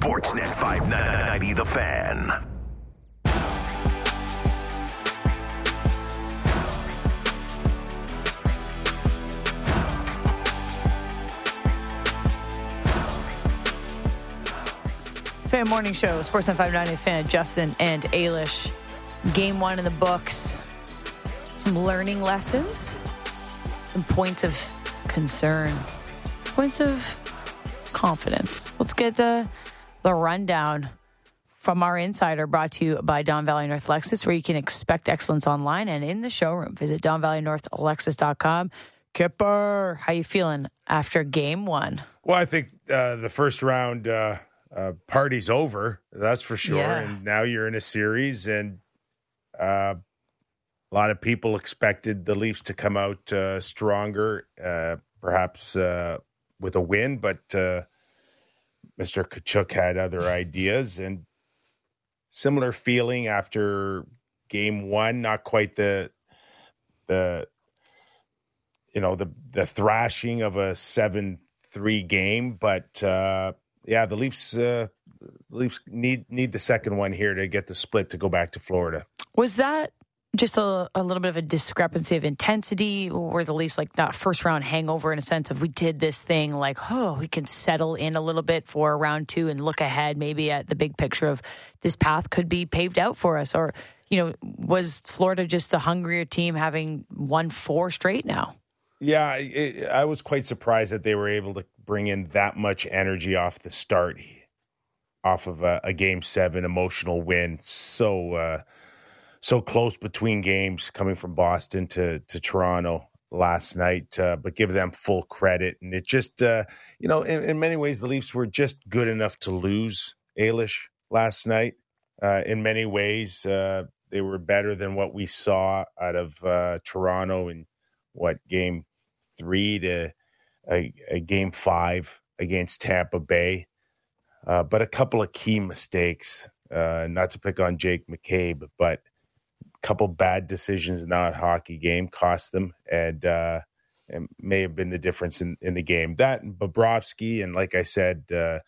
Sportsnet 590 The Fan. Fan Morning Show, Sportsnet 590 Fan, Justin and Ailish. Game one in the books. Some learning lessons, some points of concern, points of confidence. Let's get the, the rundown from our insider brought to you by Don Valley North Lexus, where you can expect excellence online and in the showroom. Visit DonValleyNorthLexus.com. Kyper, how you feeling after game one? Well, I think uh, the first round uh, uh, party's over, that's for sure. Yeah. And now you're in a series, and uh, a lot of people expected the Leafs to come out uh, stronger, uh, perhaps uh, with a win, but uh, Mr. Tkachuk had other ideas and similar feeling after game one. Not quite the the you know the the thrashing of a seven three game, but uh, yeah, the Leafs uh, Leafs need need the second one here to get the split to go back to Florida. Was that just a, a little bit of a discrepancy of intensity, or the Leafs like not first round hangover in a sense of we did this thing like oh we can settle in a little bit for round two and look ahead maybe at the big picture of this path could be paved out for us, or you know was Florida just the hungrier team having won four straight now? Yeah, it, I was quite surprised that they were able to bring in that much energy off the start, off of a, a game seven emotional win. So uh, so close between games coming from Boston to to Toronto last night, uh, but give them full credit. And it just uh, you know, in, in, many ways, the Leafs were just good enough to lose Ailish last night. Uh, in many ways, uh, they were better than what we saw out of uh, Toronto in what game three to a, a game five against Tampa Bay. Uh, but a couple of key mistakes, not to pick on Jake McCabe, but couple bad decisions in that hockey game cost them and, uh, may have been the difference in, in the game. That and Bobrovsky, and like I said, uh,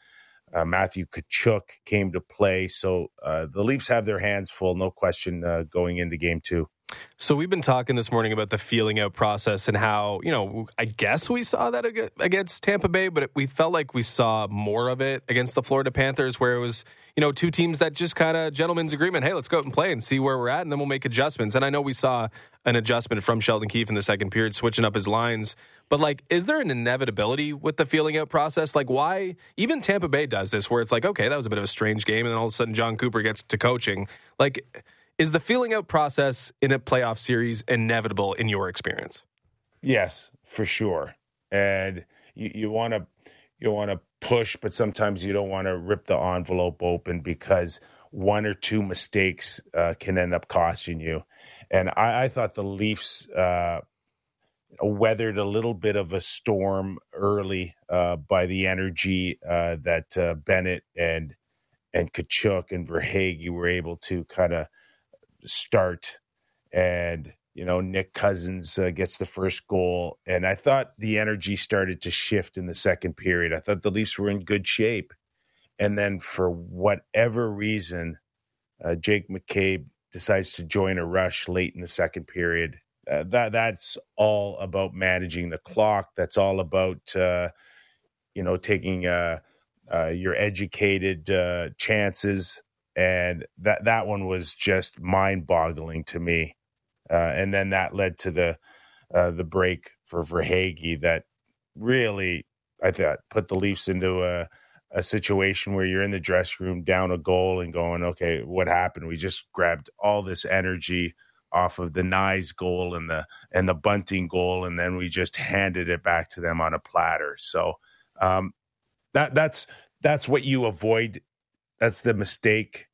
uh, Matthew Tkachuk came to play. So uh, the Leafs have their hands full, no question, going into game two. So we've been talking this morning about the feeling out process and how, you know, I guess we saw that against Tampa Bay, but we felt like we saw more of it against the Florida Panthers where it was, you know, two teams that just kind of gentleman's agreement, hey, let's go out and play and see where we're at and then we'll make adjustments. And I know we saw an adjustment from Sheldon Keefe in the second period switching up his lines, but like is there an inevitability with the feeling out process? Like why even Tampa Bay does this where it's like, okay, that was a bit of a strange game and then all of a sudden Jon Cooper gets to coaching. Like is the feeling out process in a playoff series inevitable in your experience? Yes, for sure. And you want to you want to push, but sometimes you don't want to rip the envelope open because one or two mistakes uh, can end up costing you. And I, I thought the Leafs uh, weathered a little bit of a storm early uh, by the energy uh, that uh, Bennett and and Tkachuk and Verhaeghe were able to kind of start and you know Nick Cousins uh, gets the first goal and I thought the energy started to shift in the second period. I thought the Leafs were in good shape. And then for whatever reason uh, Jake McCabe decides to join a rush late in the second period. Uh, that that's all about managing the clock. That's all about uh, you know taking uh, uh, your educated chances and that that one was just mind boggling to me. Uh, and then that led to the uh, the break for Verhaeghe that really I thought put the Leafs into a a situation where you're in the dressing room down a goal and going, okay, what happened? We just grabbed all this energy off of the Knies goal and the and the Bunting goal, and then we just handed it back to them on a platter. So um, that that's that's what you avoid that's the mistake,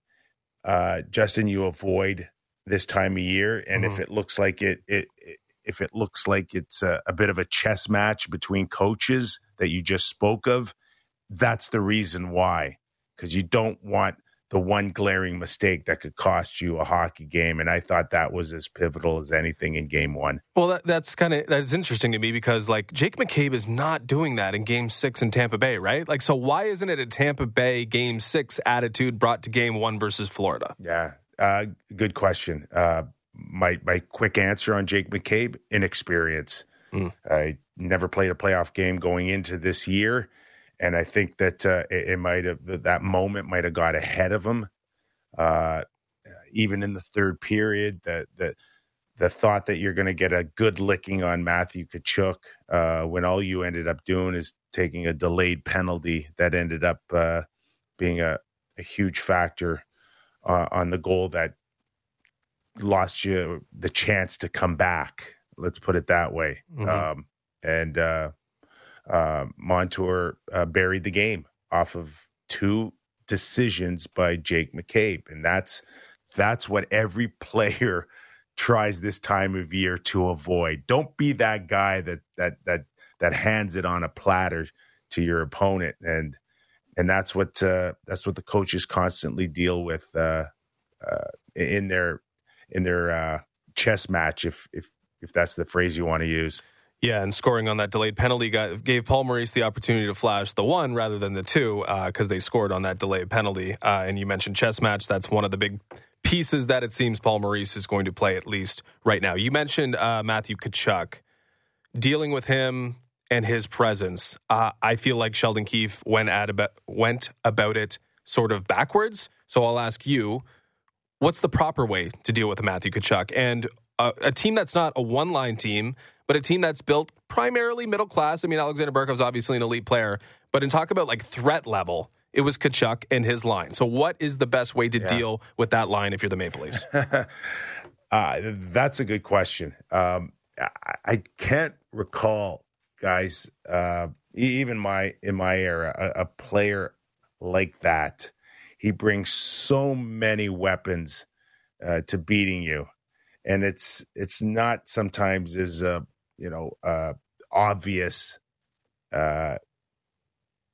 uh, Justin. You avoid this time of year, and mm-hmm. if it looks like it, it, it, if it looks like it's a, a bit of a chess match between coaches that you just spoke of, that's the reason why. Because you don't want the one glaring mistake that could cost you a hockey game. And I thought that was as pivotal as anything in game one. Well, that, that's kind of that's interesting to me because like Jake McCabe is not doing that in Game Six in Tampa Bay, right? Like, so why isn't it a Tampa Bay Game Six attitude brought to Game One versus Florida? Yeah, uh, good question. Uh, my my quick answer on Jake McCabe: inexperience. Mm. I never played a playoff game going into this year and I think that uh, it, it might have that moment might have got ahead of him. Uh, even in the third period, that the the thought that you're going to get a good licking on Matthew Tkachuk uh, when all you ended up doing is taking a delayed penalty that ended up uh, being a, a, huge factor uh, on the goal that lost you the chance to come back. Let's put it that way. Mm-hmm. Um, and uh, Montour uh, buried the game off of two decisions by Jake McCabe, and that's that's what every player tries this time of year to avoid. Don't be that guy that that that that hands it on a platter to your opponent, and and that's what uh, that's what the coaches constantly deal with uh, uh, in their in their uh, chess match, if if if that's the phrase you want to use. Yeah, and scoring on that delayed penalty got, gave Paul Maurice the opportunity to flash the one rather than the two because uh, they scored on that delayed penalty. Uh, and you mentioned chess match. That's one of the big pieces that it seems Paul Maurice is going to play at least right now. You mentioned uh, Matthew Tkachuk. Dealing with him and his presence, uh, I feel like Sheldon Keefe went, at about, went about it sort of backwards. So I'll ask you, what's the proper way to deal with Matthew Tkachuk? And a, a team that's not a one line team, but a team that's built primarily middle class. I mean, Alexander Barkov's obviously an elite player, but in talk about like threat level, it was Tkachuk and his line. So, what is the best way to yeah. deal with that line if you're the Maple Leafs? uh, that's a good question. Um, I, I, can't recall, guys, uh, even my in my era, a, a player like that. He brings so many weapons uh, to beating you and it's it's not sometimes as uh, you know uh, obvious uh,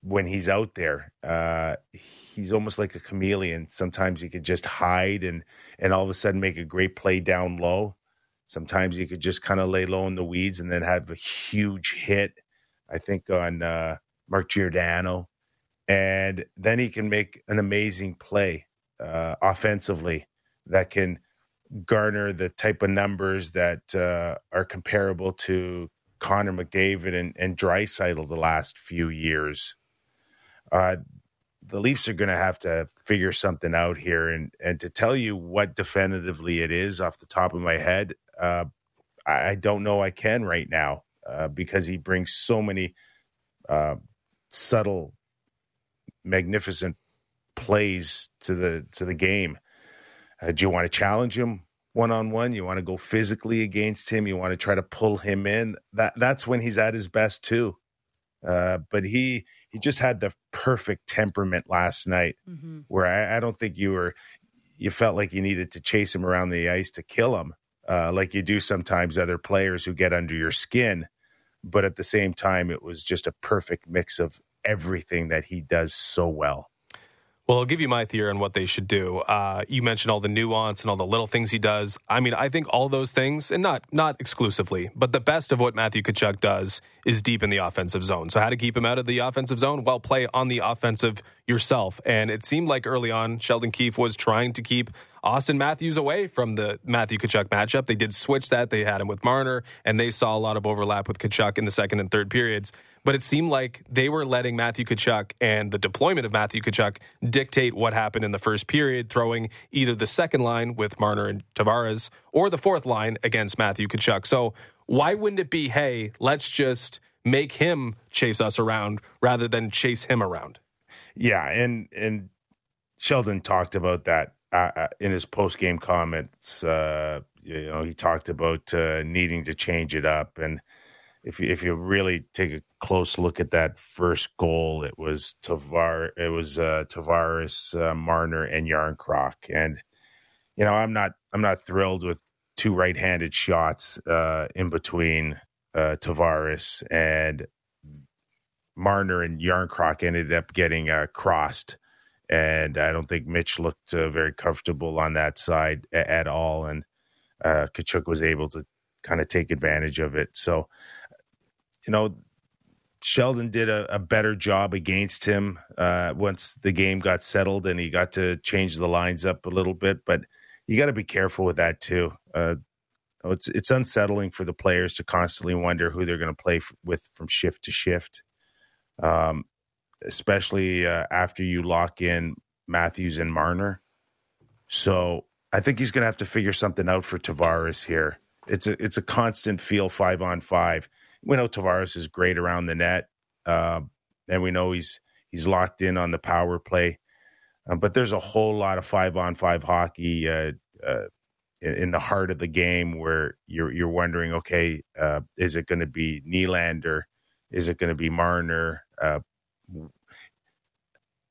when he's out there. Uh, he's almost like a chameleon. Sometimes he could just hide and and all of a sudden make a great play down low. Sometimes he could just kind of lay low in the weeds and then have a huge hit. I think on uh, Mark Giordano, and then he can make an amazing play uh, offensively that can garner the type of numbers that uh, are comparable to Connor McDavid and, and Draisaitl the last few years. Uh, the Leafs are going to have to figure something out here, and and to tell you what definitively it is off the top of my head, uh, I, I, don't know. I can right now uh, because he brings so many uh, subtle, magnificent plays to the to the game. Uh, do you want to challenge him one on one? You want to go physically against him? You want to try to pull him in? That that's when he's at his best too. Uh, but he he just had the perfect temperament last night, mm-hmm. where I, I, don't think you were you felt like you needed to chase him around the ice to kill him, uh, like you do sometimes other players who get under your skin. But at the same time, it was just a perfect mix of everything that he does so well. Well, I'll give you my theory on what they should do. Uh, you mentioned all the nuance and all the little things he does. I mean, I think all those things, and not not exclusively, but the best of what Matthew Tkachuk does is deep in the offensive zone. So, how to keep him out of the offensive zone? Well, play on the offensive yourself. And it seemed like early on, Sheldon Keefe was trying to keep Austin Matthews away from the Matthew Tkachuk matchup. They did switch that. They had him with Marner, and they saw a lot of overlap with Tkachuk in the second and third periods but it seemed like they were letting Matthew Tkachuk and the deployment of Matthew Tkachuk dictate what happened in the first period, throwing either the second line with Marner and Tavares or the fourth line against Matthew Tkachuk. So why wouldn't it be, hey, let's just make him chase us around rather than chase him around? Yeah, and and Sheldon talked about that uh, uh in his post game comments. Uh, you know, he talked about uh, needing to change it up, and if you, if you really take a close look at that first goal, it was Tavar, it was uh, Tavares, uh, Marner, and Järnkrok, and you know I'm not I'm not thrilled with two right-handed shots uh, in between uh, Tavares and Marner and Järnkrok ended up getting uh, crossed, and I don't think Mitch looked uh, very comfortable on that side at all. And uh, Tkachuk was able to kind of take advantage of it. So, you know, Sheldon did a, a better job against him uh, once the game got settled and he got to change the lines up a little bit. But you got to be careful with that too. Uh, it's it's unsettling for the players to constantly wonder who they're going to play f- with from shift to shift, um, especially uh, after you lock in Matthews and Marner. So I think he's going to have to figure something out for Tavares here. It's a it's a constant feel five on five. We know Tavares is great around the net, uh, and we know he's he's locked in on the power play. Uh, but there's a whole lot of five on five hockey uh, uh in the heart of the game where you're you're wondering, okay, uh, is it going to be Nylander? Is it going to be Marner? Uh,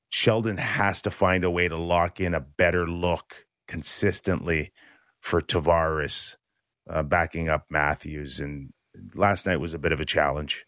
Sheldon has to find a way to lock in a better look consistently for Tavares, backing up Matthews. And last night was a bit of a challenge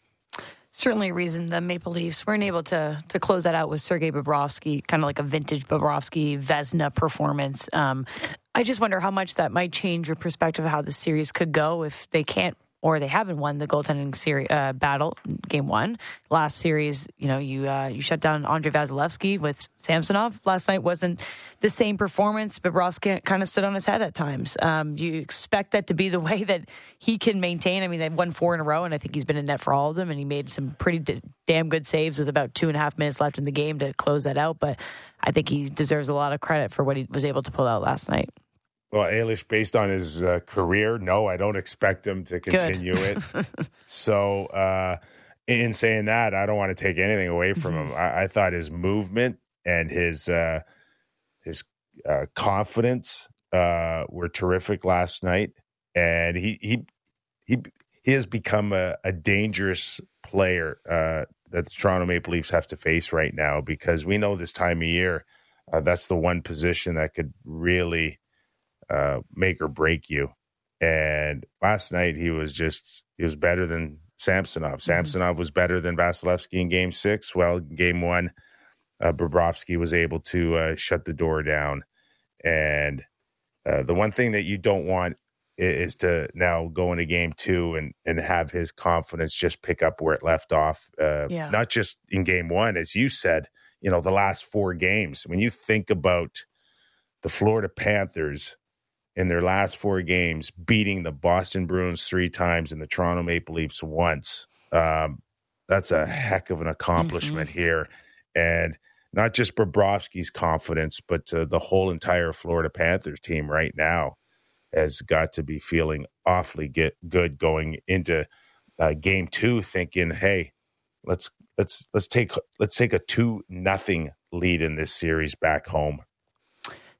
certainly a reason the Maple Leafs weren't able to to close that out with Sergei Bobrovsky, kind of like a vintage Bobrovsky Vezina performance. Um, I just wonder how much that might change your perspective of how the series could go if they can't or they haven't won the goaltending series uh, battle game one. Last series you know you uh, you shut down Andrei Vasilevskiy with Samsonov. Last night wasn't the same performance but Bobrovsky kind of stood on his head at times. Um, you expect that to be the way that he can maintain. I mean they've won four in a row and I think he's been in net for all of them and he made some pretty d- damn good saves with about two and a half minutes left in the game to close that out but I think he deserves a lot of credit for what he was able to pull out last night well, Ailish, based on his uh, career, no, I don't expect him to continue it. so, uh, in saying that, I don't want to take anything away from mm-hmm. him. I, I, thought his movement and his uh, his uh, confidence uh, were terrific last night, and he he he he has become a, a dangerous player uh, that the Toronto Maple Leafs have to face right now because we know this time of year that's the one position that could really uh, make or break you. And last night he was just he was better than Samsonov. Mm-hmm. Samsonov was better than Vasilevskiy in Game Six. Well, Game One, uh, Bobrovsky was able to uh, shut the door down. And uh, the one thing that you don't want is to now go into Game Two and and have his confidence just pick up where it left off. Uh, yeah. Not just in Game One, as you said. You know, the last four games. When you think about the Florida Panthers in their last four games, beating the Boston Bruins three times and the Toronto Maple Leafs once. Um, that's a heck of an accomplishment mm-hmm. here. And not just Bobrovsky's confidence, but uh, the whole entire Florida Panthers team right now has got to be feeling awfully get good going into uh, game two, thinking, "Hey, let's let's let's take let's take a two nothing lead in this series back home."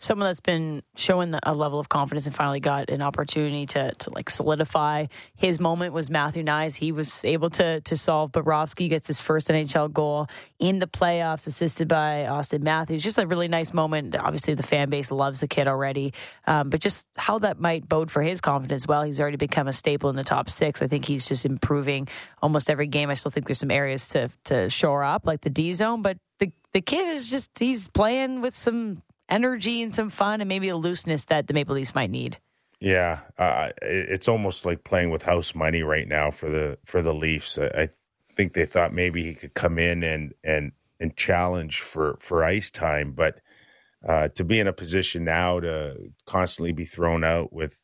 Someone that's been showing a level of confidence and finally got an opportunity to, to like solidify his moment was Matthew Knies. He was able to to solve Bobrovsky gets his first NHL goal in the playoffs, assisted by Austin Matthews. Just a really nice moment. Obviously, the fan base loves the kid already, um, but just how that might bode for his confidence. Well, he's already become a staple in the top six. I think he's just improving almost every game. I still think there's some areas to to shore up, like the D zone, but the the kid is just he's playing with some energy and some fun and maybe a looseness that the Maple Leafs might need. Yeah, uh, it's almost like playing with house money right now for the for the Leafs. I think they thought maybe he could come in and and and challenge for for ice time, but uh, to be in a position now to constantly be thrown out with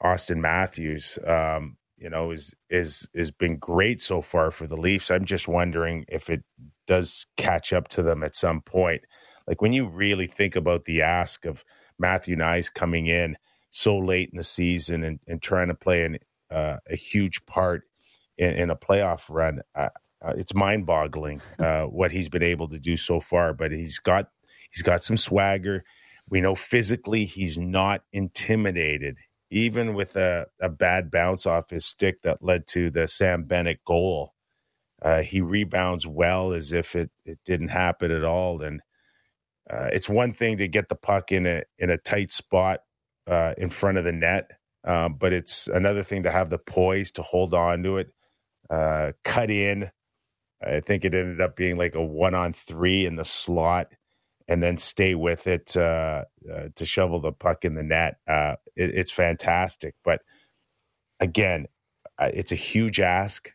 Austin Matthews, um, you know, is is has been great so far for the Leafs. I'm just wondering if it does catch up to them at some point. Like when you really think about the ask of Matthew Knies coming in so late in the season and, and trying to play an, uh, a huge part in, in a playoff run, uh, uh, it's mind boggling uh, what he's been able to do so far. But he's got he's got some swagger. We know physically he's not intimidated, even with a, a bad bounce off his stick that led to the Sam Bennett goal. Uh, he rebounds well as if it, it didn't happen at all. And uh, it's one thing to get the puck in a in a tight spot uh, in front of the net, um, but it's another thing to have the poise to hold on to it, uh, cut in. I think it ended up being like a one on three in the slot, and then stay with it uh, uh, to shovel the puck in the net. Uh, it, it's fantastic. But again, it's a huge ask.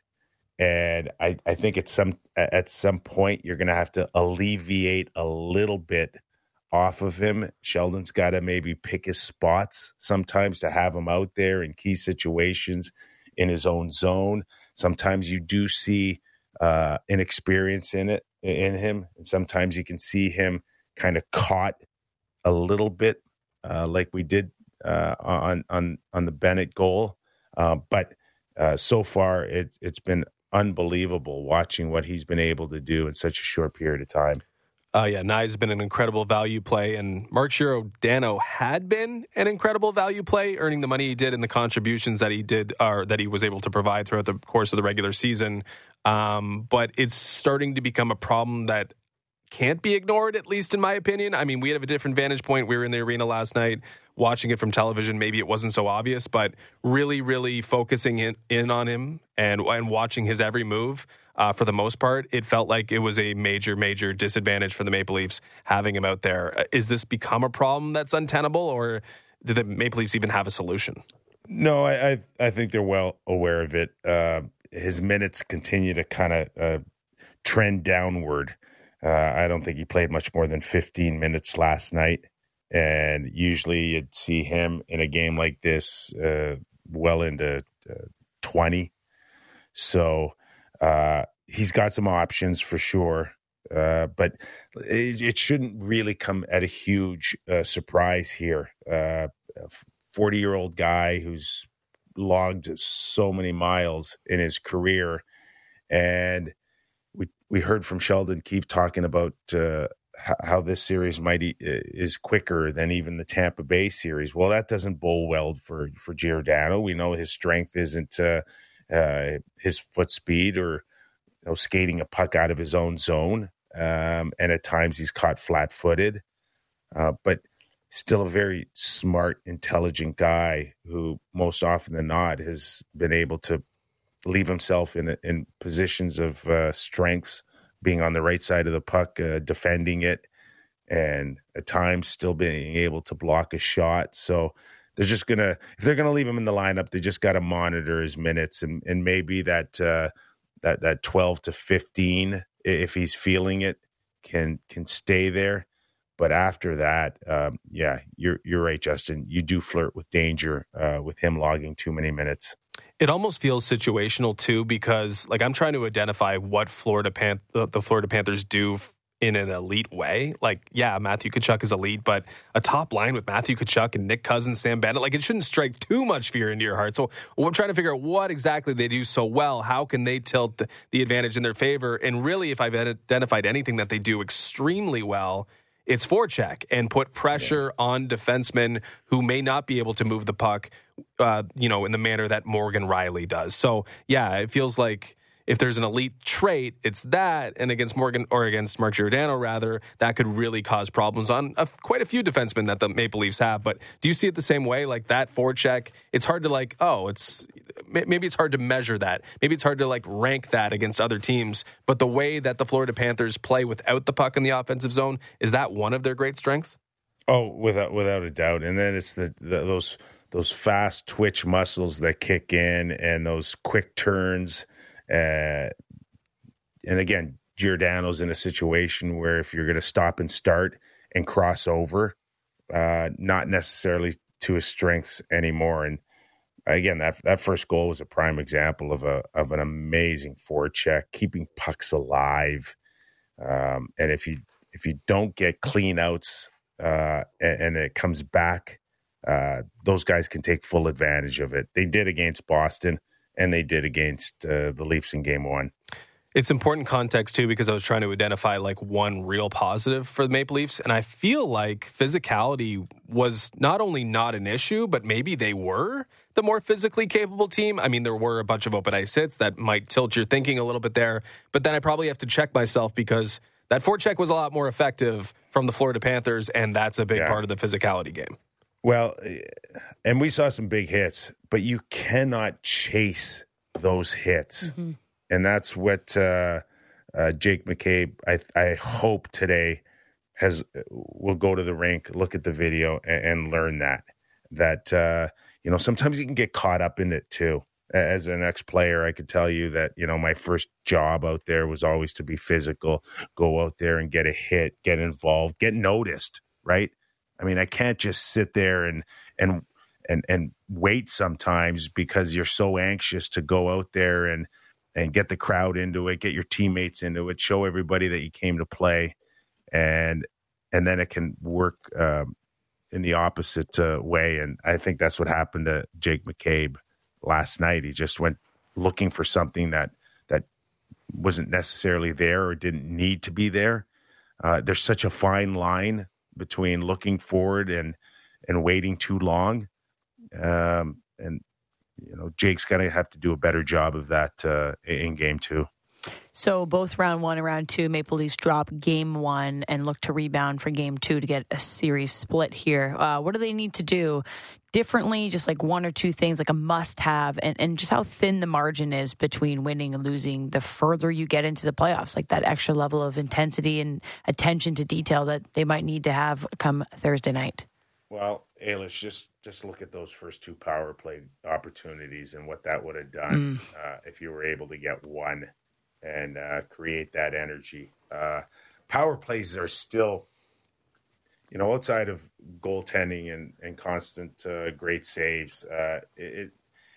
And I, I think at some at some point you're going to have to alleviate a little bit off of him. Sheldon's got to maybe pick his spots sometimes to have him out there in key situations in his own zone. Sometimes you do see uh, inexperience in it in him, and sometimes you can see him kind of caught a little bit, uh, like we did uh, on on on the Bennett goal. Uh, but uh, so far, it, it's been unbelievable watching what he's been able to do in such a short period of time. Uh, yeah, Nye has been an incredible value play, and Mark Giordano had been an incredible value play, earning the money he did and the contributions that he did, or that he was able to provide throughout the course of the regular season. Um, but it's starting to become a problem that can't be ignored, at least in my opinion. I mean, we have a different vantage point. We were in the arena last night watching it from television. Maybe it wasn't so obvious, but really, really focusing in, in on him and and watching his every move uh, for the most part, it felt like it was a major, major disadvantage for the Maple Leafs having him out there. Uh, this become a problem that's untenable, or do the Maple Leafs even have a solution? No, I I, I think they're well aware of it. Uh, his minutes continue to kind of uh, trend downward. Uh, I don't think he played much more than 15 minutes last night, and usually you'd see him in a game like this uh, well into 20. So uh, he's got some options for sure, uh, but it, it, shouldn't really come at a huge uh, surprise here. Uh, forty-year-old guy who's logged so many miles in his career, and we heard from Sheldon Keefe talking about uh, how this series might e- is quicker than even the Tampa Bay series. Well, that doesn't bowl well for for Giordano. We know his strength isn't uh, uh, his foot speed or you know skating a puck out of his own zone, um, and at times he's caught flat footed, uh, but still a very smart, intelligent guy who most often than not has been able to leave himself in in positions of uh, strengths, being on the right side of the puck, uh, defending it, and at times still being able to block a shot. So they're just gonna if they're gonna leave him in the lineup, they just got to monitor his minutes and and maybe that uh, that that twelve to fifteen if he's feeling it can can stay there. But after that, um, yeah, you're you're right, Justin. You do flirt with danger uh, with him logging too many minutes. It almost feels situational too, because like I'm trying to identify what Florida Pan- the Florida Panthers do in an elite way. Like, yeah, Matthew Tkachuk is elite, but a top line with Matthew Tkachuk and Nick Cousins, Sam Bennett, like it shouldn't strike too much fear into your heart. So we're trying to figure out what exactly they do so well. How can they tilt the, the advantage in their favor? And really, if I've identified anything that they do extremely well, it's forecheck and put pressure yeah. on defensemen who may not be able to move the puck, uh, you know, in the manner that Morgan Rielly does. So yeah, it feels like if there's an elite trait, it's that. And against Morgan or against Mark Giordano, rather, that could really cause problems on a, quite a few defensemen that the Maple Leafs have. But do you see it the same way? Like that forecheck, it's hard to like, oh, it's maybe it's hard to measure that. Maybe it's hard to like rank that against other teams. But the way that the Florida Panthers play without the puck in the offensive zone, is that one of their great strengths? Oh, without without a doubt. And then it's the, the those those fast twitch muscles that kick in and those quick turns uh, and again, Giordano's in a situation where if you're going to stop and start and cross over, uh, not necessarily to his strengths anymore. And again, that that first goal was a prime example of a of an amazing forecheck, keeping pucks alive. Um, and if you if you don't get clean outs uh, and, and, it comes back, uh, those guys can take full advantage of it. They did against Boston and they did against uh, the Leafs in game one. It's important context too because I was trying to identify like one real positive for the Maple Leafs, and I feel like physicality was not only not an issue, but maybe they were the more physically capable team. I mean, there were a bunch of open ice hits that might tilt your thinking a little bit there, but then I probably have to check myself because that forecheck was a lot more effective from the Florida Panthers, and that's a big yeah. part of the physicality game. Well, and we saw some big hits, but you cannot chase those hits. Mm-hmm. And that's what uh, uh, Jake McCabe, I, I hope today, has will go to the rink, look at the video, and, and learn that that uh, you know sometimes you can get caught up in it too. As an ex player, I could tell you that you know my first job out there was always to be physical, go out there and get a hit, get involved, get noticed. Right? I mean, I can't just sit there and and and and wait sometimes because you're so anxious to go out there and and get the crowd into it, get your teammates into it, show everybody that you came to play, and and then it can work um, in the opposite uh, way. And I think that's what happened to Jake McCabe last night. He just went looking for something that that wasn't necessarily there or didn't need to be there. Uh, there's such a fine line between looking forward and and waiting too long. Um, and you know, Jake's going to have to do a better job of that uh, in game two. So both round one and round two, Maple Leafs drop game one and look to rebound for game two to get a series split here. Uh, what do they need to do differently? Just like one or two things, like a must have, and, and just how thin the margin is between winning and losing the further you get into the playoffs, like that extra level of intensity and attention to detail that they might need to have come Thursday night. Well, Ailish, just just look at those first two power play opportunities and what that would have done mm. uh, if you were able to get one and uh, create that energy. Uh, power plays are still, you know, outside of goaltending and and constant uh, great saves. Uh, it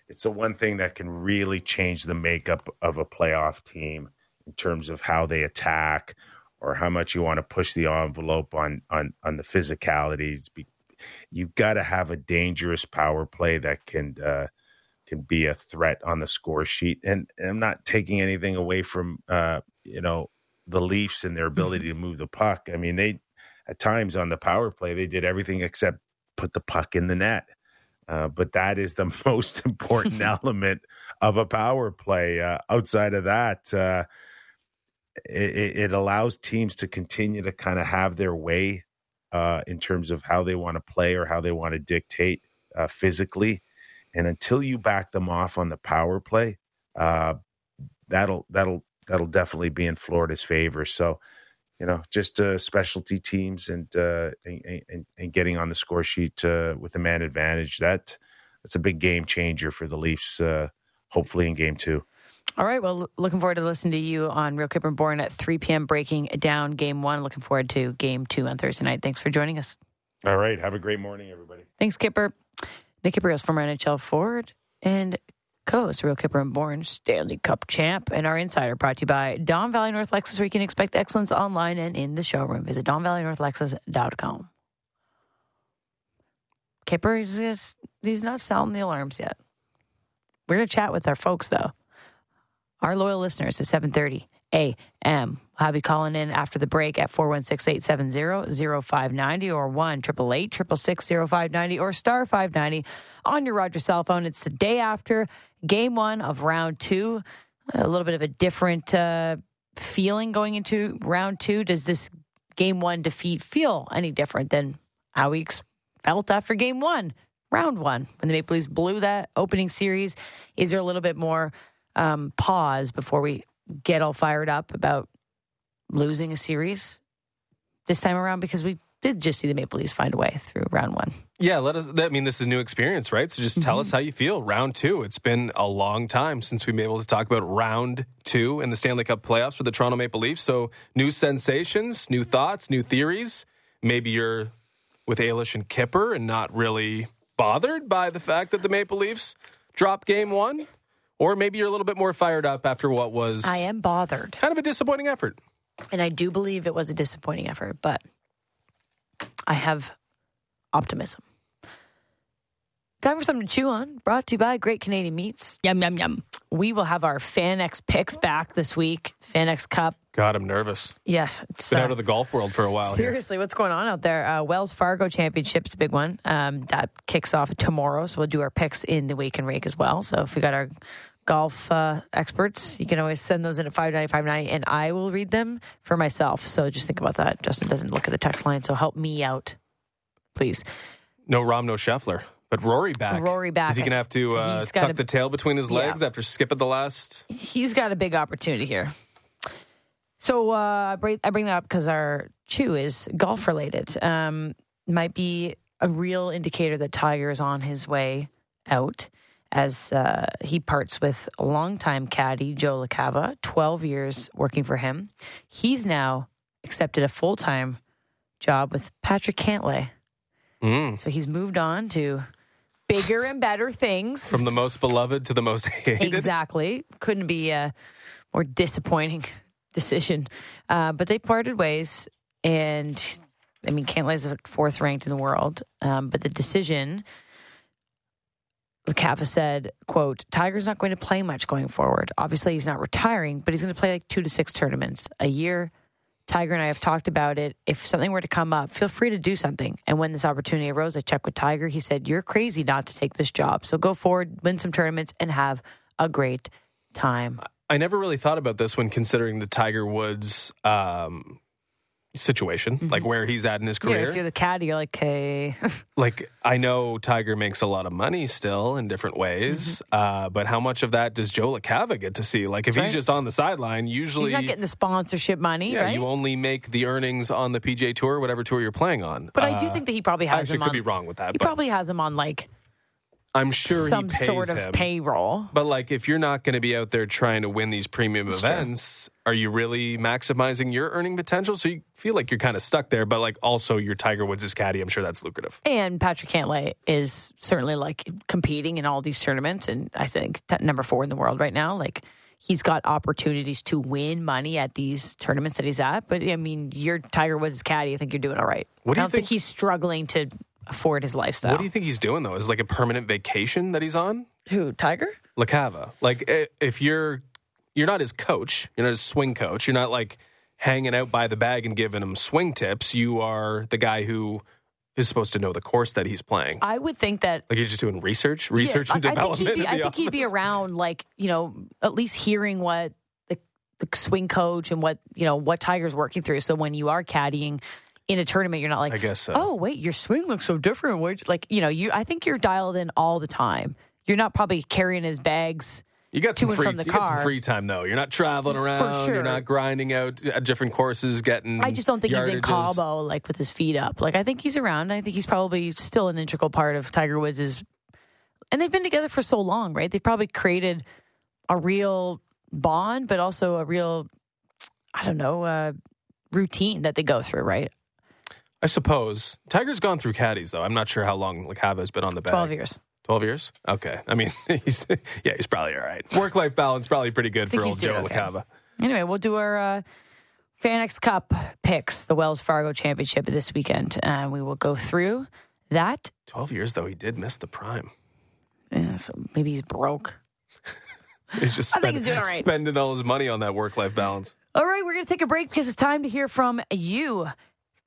it's the one thing that can really change the makeup of a playoff team in terms of how they attack or how much you want to push the envelope on on on the physicalities you've got to have a dangerous power play that can uh, can be a threat on the score sheet. And, and I'm not taking anything away from uh, you know the Leafs and their ability mm-hmm. to move the puck. I mean, they at times on the power play they did everything except put the puck in the net. Uh, but that is the most important element of a power play. Uh, outside of that, uh, it, it, allows teams to continue to kind of have their way uh, in terms of how they want to play or how they want to dictate uh, physically. And until you back them off on the power play, uh, that'll that'll that'll definitely be in Florida's favor. So, you know, just uh, specialty teams and, uh, and, and, and getting on the score sheet uh, with a man advantage that that's a big game changer for the Leafs. Uh, hopefully in game two. All right. Well, looking forward to listening to you on Real Kyper Bourne at 3 p.m. breaking down game one. Looking forward to game two on Thursday night. Thanks for joining us. All right. Have a great morning, everybody. Thanks, Kyper. Nick Kypreos, former NHL forward and co-host Real Kyper and Bourne Stanley Cup champ and our insider brought to you by Don Valley North Lexus where you can expect excellence online and in the showroom. Visit donvalleynorthlexus.com. Kyper, he's, he's not sounding the alarms yet. We're going to chat with our folks, though our loyal listeners at 7:30 a.m. We'll have you calling in after the break at 416-870-0590 or 1 888 590 or star 590 on your Rogers cell phone. It's the day after game one of round two. A little bit of a different uh, feeling going into round two. Does this game one defeat feel any different than how we felt after game one, round one, when the Maple Leafs blew that opening series? Is there a little bit more um, pause before we get all fired up about losing a series this time around because we did just see the Maple Leafs find a way through round one. Yeah, let us. I mean, this is a new experience, right? So just tell mm-hmm. us how you feel. Round two. It's been a long time since we've been able to talk about round two in the Stanley Cup playoffs for the Toronto Maple Leafs. So new sensations, new thoughts, new theories. Maybe you're with Ailish and Kyper and not really bothered by the fact that the Maple Leafs drop game one. Or maybe you're a little bit more fired up after what was. I am bothered. Kind of a disappointing effort. And I do believe it was a disappointing effort, but I have optimism. Time for something to chew on. Brought to you by Great Canadian Meats. Yum, yum, yum. We will have our FanX picks back this week. FanX Cup. God, I'm nervous. Yeah. It's been uh, out of the golf world for a while. Seriously, here. what's going on out there? Uh, Wells Fargo Championship's a big one. Um, that kicks off tomorrow. So we'll do our picks in the Wake and Rake as well. So if we got our golf uh, experts, you can always send those in at 590, 590, and I will read them for myself. So just think about that. Justin doesn't look at the text line. So help me out, please. No Rahm, no Scheffler. But Rory back. Rory back. Is he going to have to uh, tuck a, the tail between his legs yeah. after skipping the last? He's got a big opportunity here. So uh, I, bring, that up because our chew is golf related. Um, might be a real indicator that Tiger is on his way out as uh, he parts with longtime caddy, Joe LaCava, 12 years working for him. He's now accepted a full time job with Patrick Cantlay. Mm. So he's moved on to bigger and better things. From the most beloved to the most hated. exactly. Couldn't be a more disappointing decision. Uh, but they parted ways, and I mean, Cantlay's fourth ranked in the world. Um, but the decision, Kappa said, "quote Tiger's not going to play much going forward. Obviously, he's not retiring, but he's going to play like two to six tournaments a year." Tiger and I have talked about it. If something were to come up, feel free to do something. And when this opportunity arose, I checked with Tiger. He said, You're crazy not to take this job. So go forward, win some tournaments, and have a great time. I never really thought about this when considering the Tiger Woods um, situation, mm-hmm. like where he's at in his career. Yeah, if you're the caddy, you're like, hey. like, I know Tiger makes a lot of money still in different ways, mm-hmm. uh, but how much of that does Joe LaCava get to see? Like, if right. he's just on the sideline, usually. He's not getting the sponsorship money, yeah, right? You only make the earnings on the PGA Tour, whatever tour you're playing on. But uh, I do uh, think that he probably has I him could on. be wrong with that. He probably has him on, like, I'm sure some sort of him. payroll. But like, if you're not going to be out there trying to win these premium That's events, true. are you really maximizing your earning potential? So you feel like you're kind of stuck there. But like, also, your Tiger Woods is caddy. I'm sure that's lucrative. And Patrick Cantlay is certainly like competing in all these tournaments, and I think number four in the world right now. Like he's got opportunities to win money at these tournaments that he's at. But I mean, your Tiger Woods caddy. I think you're doing all right. What do I you don't think? think he's struggling to afford his lifestyle. What do you think he's doing though? Is it like a permanent vacation that he's on? Who Tiger? LaCava. Like eh, if you're you're not his coach, you're not his swing coach. You're not like hanging out by the bag and giving him swing tips. You are the guy who is supposed to know the course that he's playing. I would think that like he's just doing research, research yeah, and development. I think, he'd be, I think he'd be around, like you know, at least hearing what the, the swing coach and what you know what Tiger's working through. So when you are caddying, in a tournament, you're not like, I guess so. oh, wait, your swing looks so different. Where'd you, like, you know, you, I think you're dialed in all the time. You're not probably carrying his bags. You got to some and free, from the you car. got some free time though. You're not traveling around. sure. You're not grinding out at different courses, getting. I just don't think he's in yardages. Cabo like with his feet up. Like I think he's around. I think he's probably still an integral part of Tiger Woods' and they've been together for so long, right? They've probably created a real bond, but also a real I don't know, uh, routine that they go through, right? I suppose Tiger's gone through caddies though. I'm not sure how long LaCava's been on the bag. Twelve years. Twelve years. Okay. I mean, he's yeah, he's probably all right. Work life balance probably pretty good for old Joe okay. LaCava. Anyway, we'll do our uh, FanX Cup picks, the Wells Fargo Championship this weekend. And we will go through that. Twelve years though, he did miss the prime. Yeah, so maybe he's broke. He's just spend- he's right. spending all his money on that work life balance. All right, we're going to take a break because it's time to hear from you.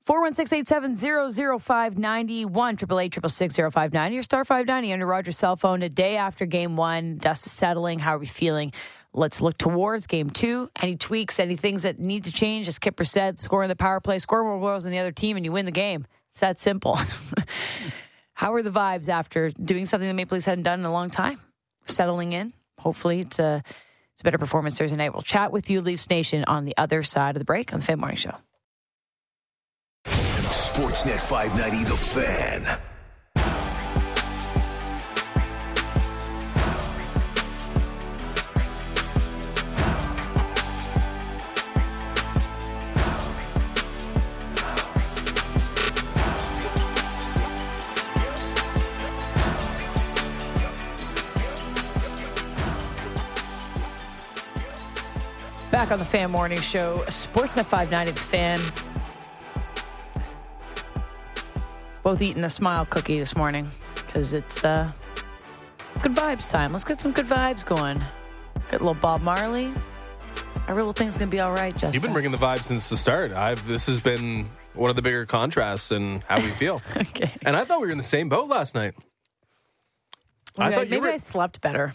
416-870-0591, 888 your star 590 under Rogers cell phone a day after game one. Dust is settling. How are we feeling? Let's look towards game two. Any tweaks, any things that need to change? As Kyper said, score in the power play, score more goals than the other team, and you win the game. It's that simple. How are the vibes after doing something the Maple Leafs hadn't done in a long time? Settling in. Hopefully, it's a, it's a better performance Thursday night. We'll chat with you, Leafs Nation, on the other side of the break on the Fan Morning Show. Sportsnet 590 The Fan. Back on the Fan Morning Show, Sportsnet 590 The Fan. Both eating a smile cookie this morning because it's uh, it's good vibes time. Let's get some good vibes going. Get a little Bob Marley. I really think it's gonna be all right, Justin. You've been bringing the vibe since the start. I've this has been one of the bigger contrasts in how we feel. okay. and I thought we were in the same boat last night. I thought maybe were- I slept better.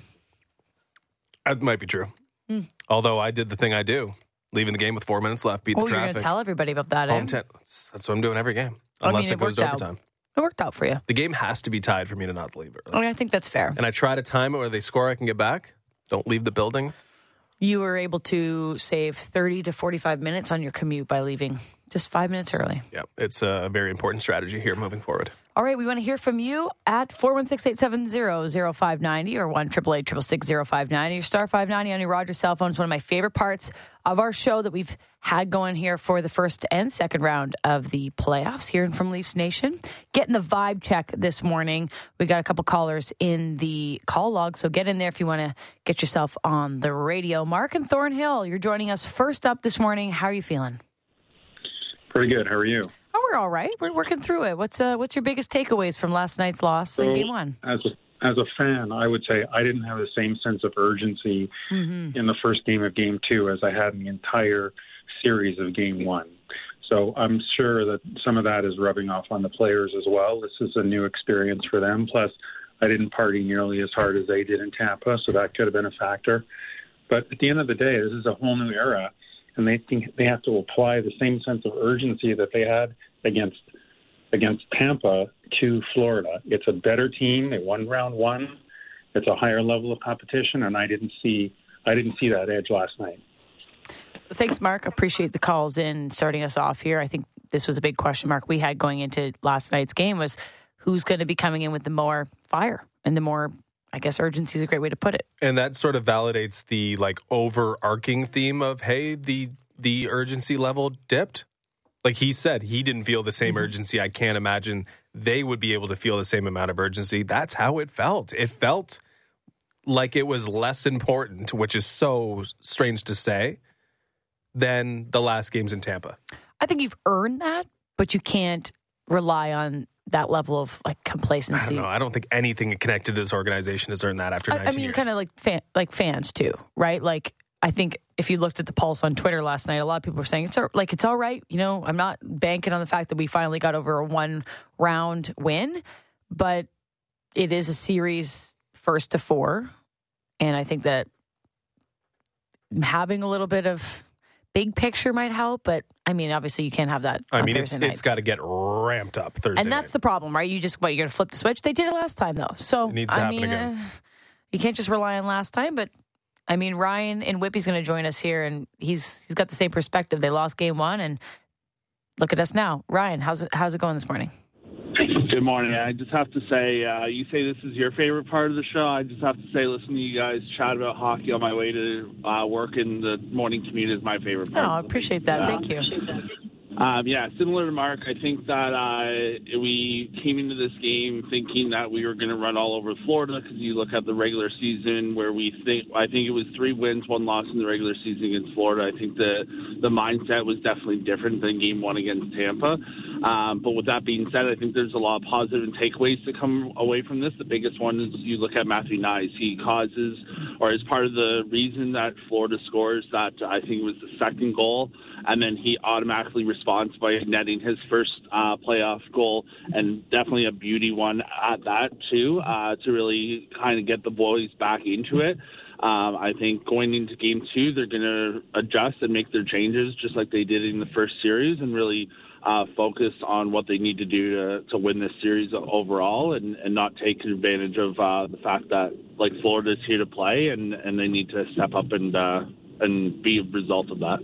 That might be true. Hmm. Although I did the thing I do, leaving the game with four minutes left, beat Oh, the you're gonna traffic. tell everybody about that, eh? Ten. That's what I'm doing every game, I mean, unless it it goes to out. overtime. It worked out for you. The game has to be tied for me to not leave early. I mean, I think that's fair. And I try to time it where they score, I can get back. Don't leave the building. You were able to save 30 to 45 minutes on your commute by leaving just five minutes early. Yeah, it's a very important strategy here moving forward. All right, we want to hear from you at 416-870-0590 or 1 590 Your star 590 on your Rogers cell phone is one of my favorite parts of our show that we've had going here for the first and second round of the playoffs here from Leafs Nation. Getting the vibe check this morning. We got a couple callers in the call log, so get in there if you want to get yourself on the radio. Mark and Thornhill, you're joining us first up this morning. How are you feeling? Pretty good. How are you? Oh, we're all right. We're working through it. What's uh, what's your biggest takeaways from last night's loss in Game One? As a, as a fan, I would say I didn't have the same sense of urgency mm-hmm. in the first game of Game Two as I had in the entire series of Game One. So I'm sure that some of that is rubbing off on the players as well. This is a new experience for them. Plus, I didn't party nearly as hard as they did in Tampa, so that could have been a factor. But at the end of the day, this is a whole new era and they think they have to apply the same sense of urgency that they had against against Tampa to Florida. It's a better team. They won round one. It's a higher level of competition, and I didn't see I didn't see that edge last night. Thanks, Mark. Appreciate the calls in starting us off here. I think this was a big question mark we had going into last night's game was who's going to be coming in with the more fire and the more I guess urgency is a great way to put it. And that sort of validates the like overarching theme of hey, the the urgency level dipped. Like he said, he didn't feel the same mm-hmm. urgency. I can't imagine they would be able to feel the same amount of urgency. That's how it felt. It felt like it was less important, which is so strange to say, than the last games in Tampa. I think you've earned that, but you can't rely on that level of like complacency. I don't know. I don't think anything connected to this organization has earned that after. I, I mean, years. kind of like fan, like fans too, right? Like I think if you looked at the pulse on Twitter last night, a lot of people were saying it's like it's all right. You know, I'm not banking on the fact that we finally got over a one round win, but it is a series first to four, and I think that having a little bit of big picture might help, but I mean, obviously, you can't have that. I mean, Thursday it's, it's got to get ramped up Thursday, and that's night. the problem, right? You just what you're going to flip the switch. They did it last time, though, so it needs to I happen mean, again. Uh, you can't just rely on last time, but I mean, Ryan and Whippy's going to join us here, and he's he's got the same perspective. They lost game one, and look at us now. Ryan, how's it how's it going this morning? Good morning. I just have to say, uh, you say this is your favorite part of the show. I just have to say, listening to you guys chat about hockey on my way to uh, work in the morning commute is my favorite part. Oh, I appreciate that. Thank you. Um, yeah, similar to Mark, I think that uh, we came into this game thinking that we were going to run all over Florida because you look at the regular season where we think I think it was three wins, one loss in the regular season against Florida. I think the the mindset was definitely different than Game One against Tampa. Um, but with that being said, I think there's a lot of positive takeaways to come away from this. The biggest one is you look at Matthew Knies. He causes or is part of the reason that Florida scores that I think was the second goal and then he automatically responds by netting his first uh, playoff goal, and definitely a beauty one at that too, uh, to really kind of get the boys back into it. Um, I think going into game two, they're going to adjust and make their changes just like they did in the first series, and really uh, focus on what they need to do to, to win this series overall, and, and not take advantage of uh, the fact that like Florida's here to play, and, and they need to step up and uh, and be a result of that.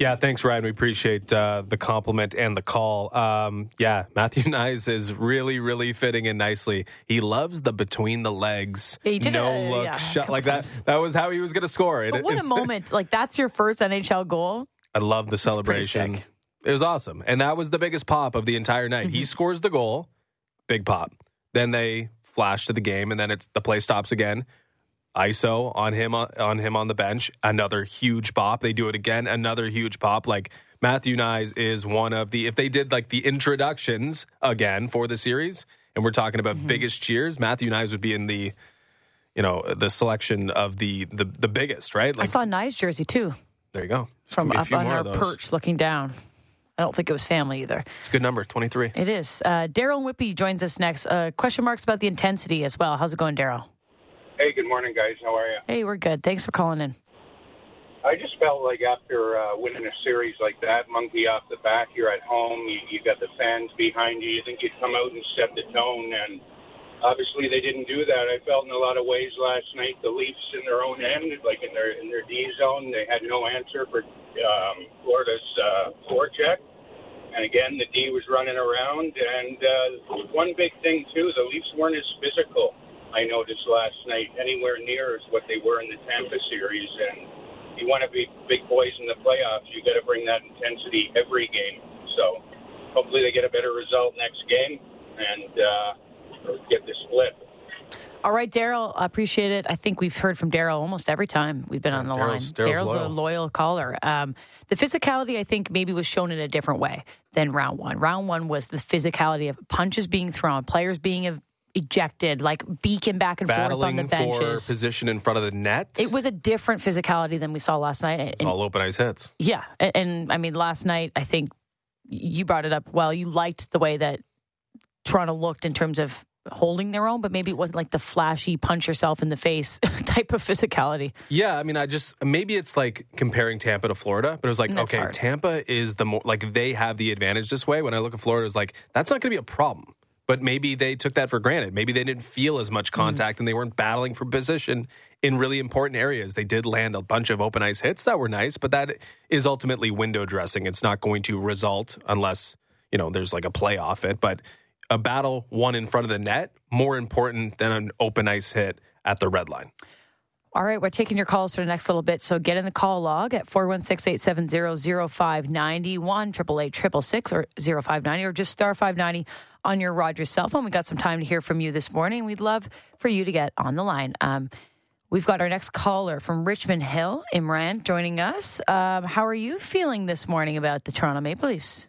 Yeah, thanks, Ryan. We appreciate uh, the compliment and the call. Um, yeah, Matthew Knies is really, really fitting in nicely. He loves the between the legs, yeah, did no a, look yeah, shot like times. that. That was how he was going to score. But what a moment! Like that's your first NHL goal. I love the celebration. It was awesome, and that was the biggest pop of the entire night. Mm-hmm. He scores the goal, big pop. Then they flash to the game, and then it's the play stops again. ISO on him on him on the bench. Another huge pop. They do it again. Another huge pop. Like Matthew Knies is one of the. If they did like the introductions again for the series, and we're talking about mm-hmm. biggest cheers, Matthew Knies would be in the, you know, the selection of the the, the biggest. Right. Like, I saw Knies jersey too. There you go. From up on our perch, looking down. I don't think it was family either. It's a good number, 23. It is. Uh, Daryl Whippy joins us next. Uh, question marks about the intensity as well. How's it going, Daryl? Hey, good morning, guys. How are you? Hey, we're good. Thanks for calling in. I just felt like after uh, winning a series like that, monkey off the back, you're at home, you, you got the fans behind you. You think you'd come out and set the tone, and obviously they didn't do that. I felt in a lot of ways last night the Leafs in their own end, like in their in their D zone, they had no answer for um, Florida's uh, forecheck. And again, the D was running around. And uh, one big thing too, the Leafs weren't as physical. I noticed last night anywhere near as what they were in the Tampa series. And you want to be big boys in the playoffs, you got to bring that intensity every game. So hopefully they get a better result next game and uh, get the split. All right, Daryl, appreciate it. I think we've heard from Daryl almost every time we've been on the Daryl's- line. Daryl's a loyal. loyal caller. Um, the physicality, I think, maybe was shown in a different way than round one. Round one was the physicality of punches being thrown, players being ev- ejected, like beaking back and forth on Battling the for benches. position in front of the net. It was a different physicality than we saw last night. And- all open ice hits. yeah, and, and I mean, last night I think you brought it up. Well, you liked the way that Toronto looked in terms of holding their own, but maybe it wasn't like the flashy punch yourself in the face type of physicality. Yeah, I mean, I just maybe it's like comparing Tampa to Florida, but it was like, okay, hard. Tampa is the more like they have the advantage this way. When I look at Florida, it's like that's not going to be a problem. But maybe they took that for granted. Maybe they didn't feel as much mm-hmm. contact and they weren't battling for position in really important areas. They did land a bunch of open ice hits that were nice, but that is ultimately window dressing. It's not going to result unless, you know, there's like a playoff it. But a battle won in front of the net more important than an open ice hit at the red line. All right, we're taking your calls for the next little bit. So get in the call log at 416 870 0590 888 or 0590 or just star 590 on your Rogers cell phone. We got some time to hear from you this morning. We'd love for you to get on the line. Um, we've got our next caller from Richmond Hill, Imran, joining us. Um, how are you feeling this morning about the Toronto Maple Leafs?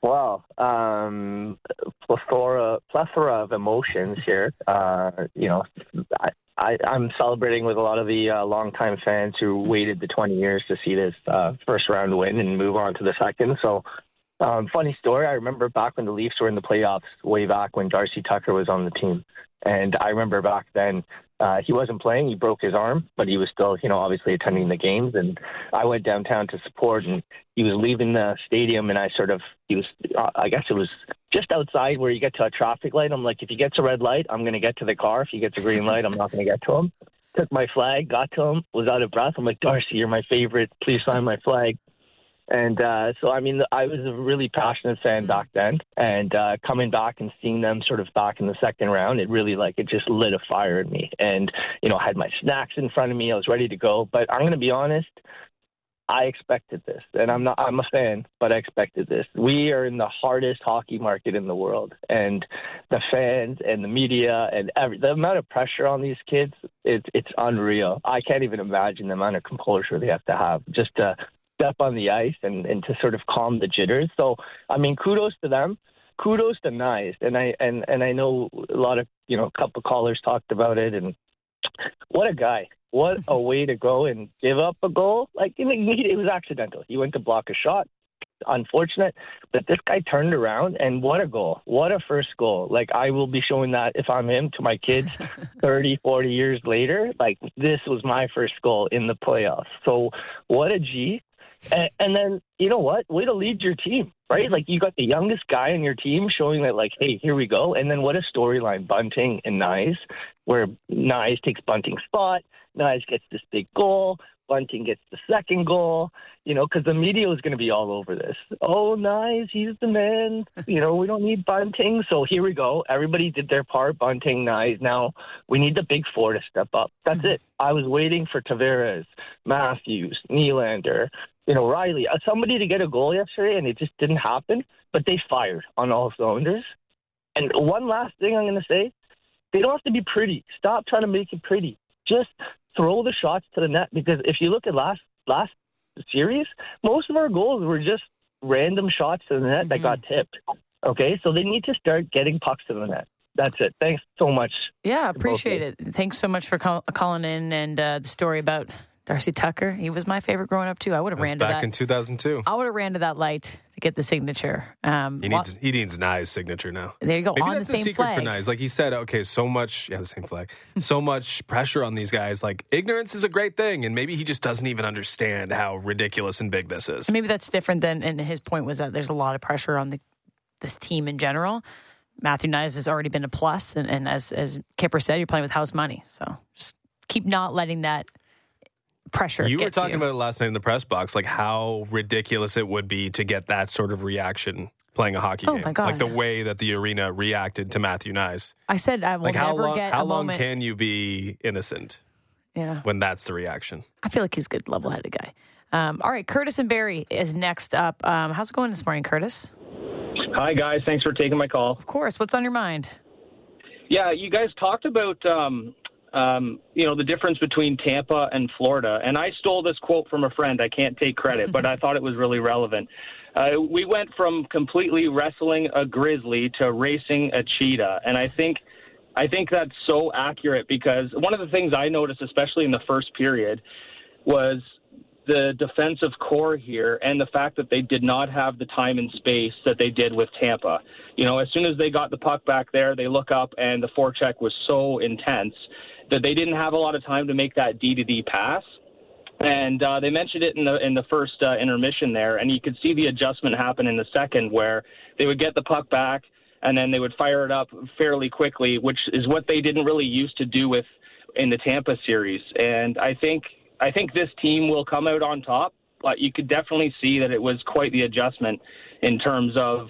Well, um, plethora, plethora of emotions here. Uh, you know, I, I, I'm celebrating with a lot of the uh, longtime fans who waited the 20 years to see this uh, first round win and move on to the second. So, um, funny story. I remember back when the Leafs were in the playoffs, way back when Darcy Tucker was on the team, and I remember back then uh, he wasn't playing. He broke his arm, but he was still, you know, obviously attending the games. And I went downtown to support, and he was leaving the stadium, and I sort of, he was, uh, I guess it was just outside where you get to a traffic light. I'm like, if he gets a red light, I'm going to get to the car. If he gets a green light, I'm not going to get to him. Took my flag, got to him, was out of breath. I'm like, Darcy, you're my favorite. Please sign my flag. And uh, so, I mean, I was a really passionate fan back then. And uh, coming back and seeing them sort of back in the second round, it really like it just lit a fire in me. And you know, I had my snacks in front of me. I was ready to go. But I'm going to be honest. I expected this, and I'm not. I'm a fan, but I expected this. We are in the hardest hockey market in the world, and the fans and the media and every the amount of pressure on these kids, it's it's unreal. I can't even imagine the amount of composure they have to have just to step on the ice and and to sort of calm the jitters. So, I mean, kudos to them. Kudos to Knies, and I and and I know a lot of you know a couple callers talked about it, and what a guy. What a way to go and give up a goal. Like it was accidental. He went to block a shot. Unfortunate, but this guy turned around and what a goal. What a first goal. Like I will be showing that if I'm him to my kids 30, 40 years later. Like this was my first goal in the playoffs. So what a G. And, and then you know what? Way to lead your team, right? Mm-hmm. Like you got the youngest guy on your team showing that, like, hey, here we go. And then what a storyline, Bunting and Knies, where Knies takes Bunting's spot, Knies gets this big goal, Bunting gets the second goal. You know, because the media is going to be all over this. Oh, Knies, he's the man. You know, we don't need Bunting. So here we go. Everybody did their part. Bunting, Knies. Now we need the big four to step up. That's mm-hmm. it. I was waiting for Tavares, Matthews, Nylander, you know, Rielly, uh, somebody to get a goal yesterday, and it just didn't happen. But they fired on all cylinders. And one last thing I'm going to say: they don't have to be pretty. Stop trying to make it pretty. Just throw the shots to the net. Because if you look at last last series, most of our goals were just random shots to the net that got tipped. Okay, so they need to start getting pucks to the net. That's it. Thanks so much. Yeah, appreciate it. Thanks so much for call- calling in and uh, the story about Darcy Tucker. He was my favorite growing up too. I would have ran to back that. in 2002. I would have ran to that light to get the signature. Um, He wa- needs he needs Knies' signature now. there you go Maybe on that's the the, same secret flag. for Knies. Like he said, okay, so much, yeah, the same flag. so much pressure on these guys. Like ignorance is a great thing, and maybe he just doesn't even understand how ridiculous and big this is. And maybe that's different than. And his point was that there's a lot of pressure on the this team in general. Matthew Knies has already been a plus, and, and as as Kyper said, you're playing with house money. So just keep not letting that pressure. You get were talking you. about it last night in the press box, like how ridiculous it would be to get that sort of reaction playing a hockey Oh, game. my God. Like the way that the arena reacted to Matthew Knies. I said I will Like how never long get how a long moment. can you be innocent yeah, when that's the reaction? I feel like he's a good, level-headed guy. Um, all right, Curtis and Barrie is next up. Um, how's it going this morning, Curtis? Hi, guys. Thanks for taking my call. Of course. What's on your mind? Yeah, you guys talked about, um, um, you know, the difference between Tampa and Florida. And I stole this quote from a friend. I can't take credit, but I thought it was really relevant. Uh, we went from completely wrestling a grizzly to racing a cheetah. And I think. I think that's so accurate because one of the things I noticed, especially in the first period, was the defensive corps here and the fact that they did not have the time and space that they did with Tampa. You know, as soon as they got the puck back there, they look up and the forecheck was so intense that they didn't have a lot of time to make that D to D pass. And uh, they mentioned it in the in the first uh, intermission there, and you could see the adjustment happen in the second, where they would get the puck back and then they would fire it up fairly quickly, which is what they didn't really used to do with in the Tampa series. And I think I think this team will come out on top, but you could definitely see that it was quite the adjustment in terms of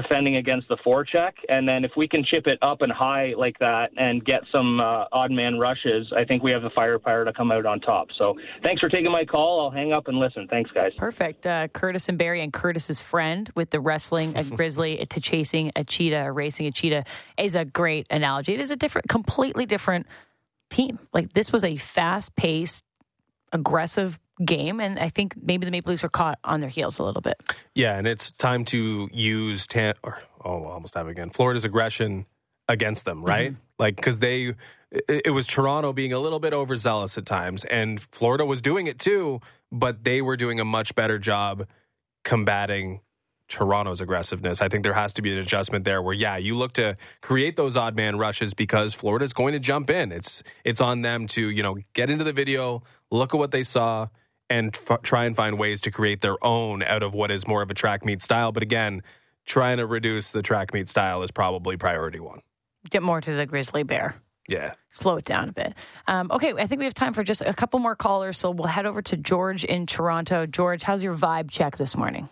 defending against the forecheck. And then if we can chip it up and high like that and get some uh, odd man rushes, I think we have the firepower to come out on top. So thanks for taking my call. I'll hang up and listen. Thanks, guys. Perfect. Uh, Curtis and Barrie and Curtis's friend with the wrestling a grizzly to chasing a cheetah, racing a cheetah is a great analogy. It is a different, completely different team. Like this was a fast paced, aggressive game, and I think maybe the Maple Leafs are caught on their heels a little bit. Yeah, and it's time to use Tan or oh, I almost have it again. Florida's aggression against them, right? Mm-hmm. Like because they, it, it was Toronto being a little bit overzealous at times, and Florida was doing it too, but they were doing a much better job combating Toronto's aggressiveness. I think there has to be an adjustment there where yeah, you look to create those odd man rushes because Florida's going to jump in. It's it's on them to, you know, get into the video, look at what they saw and f- try and find ways to create their own out of what is more of a track meet style, but again, trying to reduce the track meet style is probably priority 1. Get more to the grizzly bear. Yeah. Slow it down a bit. Um, okay, I think we have time for just a couple more callers, so we'll head over to George in Toronto. George, how's your vibe check this morning?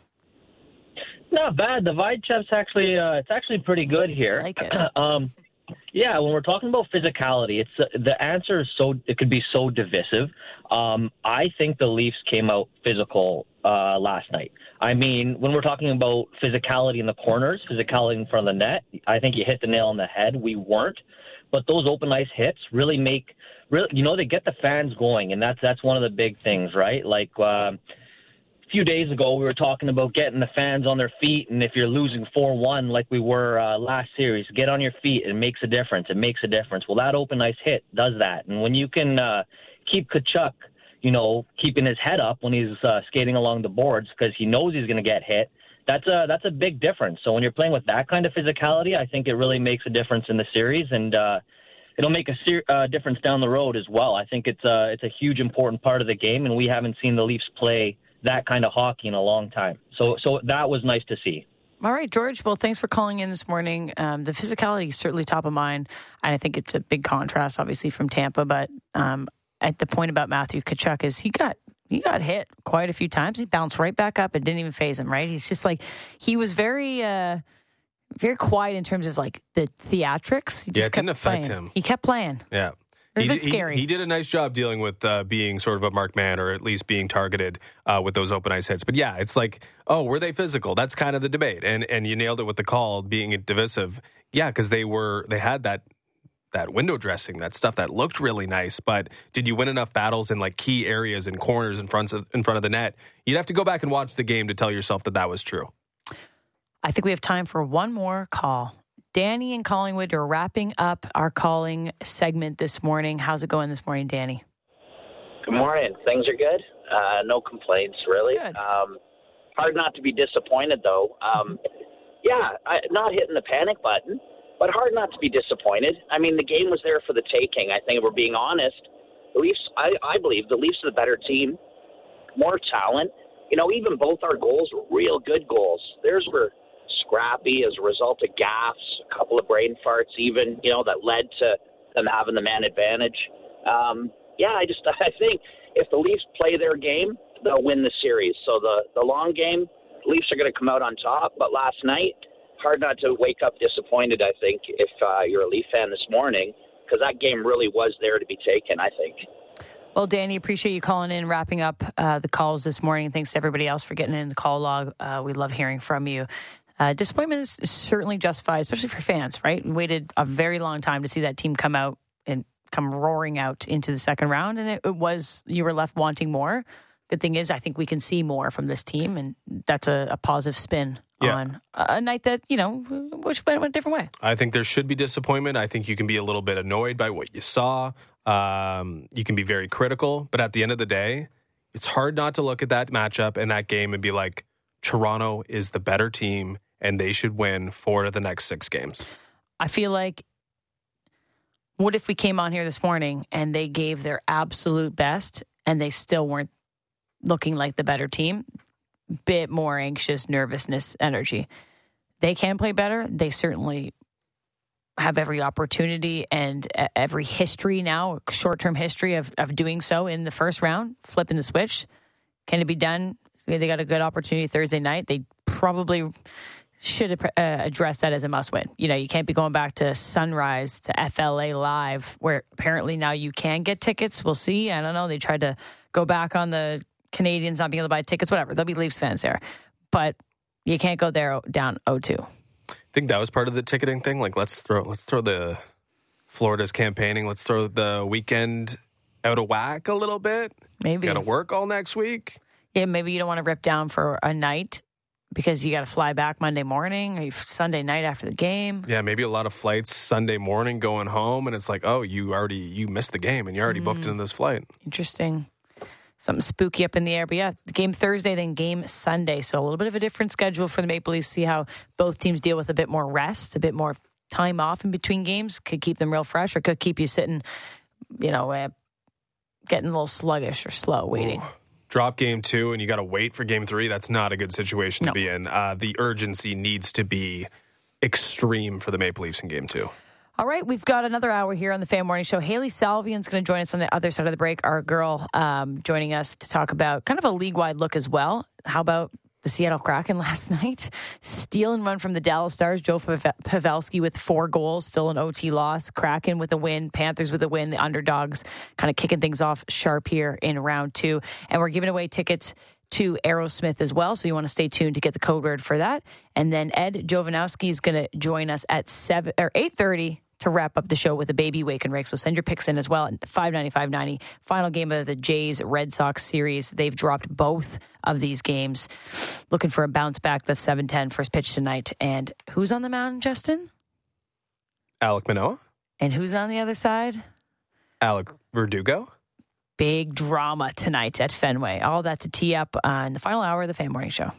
Not bad. The vibe check's actually uh, it's actually pretty good here. Like it. um, yeah, when we're talking about physicality, it's uh, the answer is so it could be so divisive. Um, I think the Leafs came out physical uh, last night. I mean, when we're talking about physicality in the corners, physicality in front of the net, I think you hit the nail on the head. We weren't, but those open ice hits really make really you know they get the fans going, and that's that's one of the big things, right? Like. Um, a few days ago we were talking about getting the fans on their feet and if you're losing 4-1 like we were uh, last series get on your feet. It makes a difference. It makes a difference. Well that open ice hit does that. And when you can uh, keep Tkachuk you know keeping his head up when he's uh, skating along the boards because he knows he's going to get hit that's a that's a big difference. So when you're playing with that kind of physicality I think it really makes a difference in the series and uh It'll make a ser- uh, difference down the road as well. I think it's a it's a huge important part of the game, and we haven't seen the Leafs play that kind of hockey in a long time. So so that was nice to see. All right, George. Well, thanks for calling in this morning. Um, the physicality is certainly top of mind, and I think it's a big contrast, obviously, from Tampa. But um, at the point about Matthew Tkachuk is he got he got hit quite a few times. He bounced right back up and didn't even faze him. Right? He's just like he was very. Uh, very quiet in terms of like the theatrics. He just Yeah, it didn't affect playing. him. He kept playing. Yeah. It was a He bit did- he- scary. He, did a nice job dealing with uh, being sort of a marked man or at least being targeted uh, with those open ice hits. But yeah, it's like, oh, were they physical? That's kind of the debate. And and you nailed it with the call being divisive. Yeah, because they were they had that that window dressing, that stuff that looked really nice. But did you win enough battles in like key areas and corners in front of in front of the net? You'd have to go back and watch the game to tell yourself that that was true. I think we have time for one more call. Danny and Collingwood are wrapping up our calling segment this morning. How's it going this morning, Danny? Good morning. Things are good. Uh, no complaints, really. Um, hard not to be disappointed, though. Um, yeah, I, not hitting the panic button, but hard not to be disappointed. I mean, the game was there for the taking. I think if we're being honest, the Leafs. I, I believe the Leafs are the better team, more talent. You know, even both our goals were real good goals. Theirs were scrappy as a result of gaffes a couple of brain farts, even you know that led to them having the man advantage. Um, yeah, I just I think if the Leafs play their game, they'll win the series. So the the long game, Leafs are going to come out on top. But last night, hard not to wake up disappointed. I think if uh, you're a Leaf fan this morning, because that game really was there to be taken. I think. Well, Danny, appreciate you calling in, wrapping up uh, the calls this morning. Thanks to everybody else for getting in the call log. Uh, we love hearing from you. Uh, disappointment is certainly justified, especially for fans, right? We waited a very long time to see that team come out and come roaring out into the second round, and it, it was you were left wanting more. Good thing is, I think we can see more from this team, and that's a, a positive spin yeah. on a night that you know which went, went a different way. I think there should be disappointment. I think you can be a little bit annoyed by what you saw. Um, you can be very critical, but at the end of the day, it's hard not to look at that matchup and that game and be like, Toronto is the better team, and they should win four of the next six games. I feel like what if we came on here this morning and they gave their absolute best and they still weren't looking like the better team? Bit more anxious, nervousness, energy. They can play better. They certainly have every opportunity and every history now, short term history of, of doing so in the first round, flipping the switch. Can it be done? They got a good opportunity Thursday night. They probably should uh, address that as a must win. You know, you can't be going back to Sunrise to FLA Live, where apparently now you can get tickets. We'll see. I don't know. They tried to go back on the Canadians not being able to buy tickets, whatever. There'll be Leafs fans there. But you can't go there down 0-2. I think that was part of the ticketing thing. Like, let's throw let's throw the Florida's campaigning. Let's throw the weekend out of whack a little bit. Maybe got to work all next week. Yeah, maybe you don't want to rip down for a night because you got to fly back Monday morning or Sunday night after the game. Yeah, maybe a lot of flights Sunday morning going home, and it's like, oh, you already you missed the game, and you already mm. booked into this flight. Interesting. Something spooky up in the air, but yeah, game Thursday, then game Sunday. So a little bit of a different schedule for the Maple Leafs. See how both teams deal with a bit more rest, a bit more time off in between games. Could keep them real fresh, or could keep you sitting, you know, uh, getting a little sluggish or slow waiting. Ooh drop game two and you got to wait for game three, that's not a good situation no. to be in. Uh, the urgency needs to be extreme for the Maple Leafs in game two. All right, we've got another hour here on the Fan Morning Show. Hailey Salvian's going to join us on the other side of the break. Our girl um, joining us to talk about kind of a league wide look as well. How about the Seattle Kraken last night. Steal and run from the Dallas Stars. Joe Pavelski with four goals, still an OT loss. Kraken with a win. Panthers with a win. The underdogs kind of kicking things off sharp here in round two. And we're giving away tickets to Aerosmith as well. So you want to stay tuned to get the code word for that. And then Ed Jovanovski is going to join us at seven or eight thirty to wrap up the show with a baby wake and rake. So send your picks in as well at five ninety five ninety. Final game of the Jays Red Sox series. They've dropped both of these games. Looking for a bounce back. That's 7-10 first pitch tonight. And who's on the mound, Justin? Alek Manoah. And who's on the other side? Alec Verdugo. Big drama tonight at Fenway. All that to tee up uh, in the final hour of the Fan Morning Show.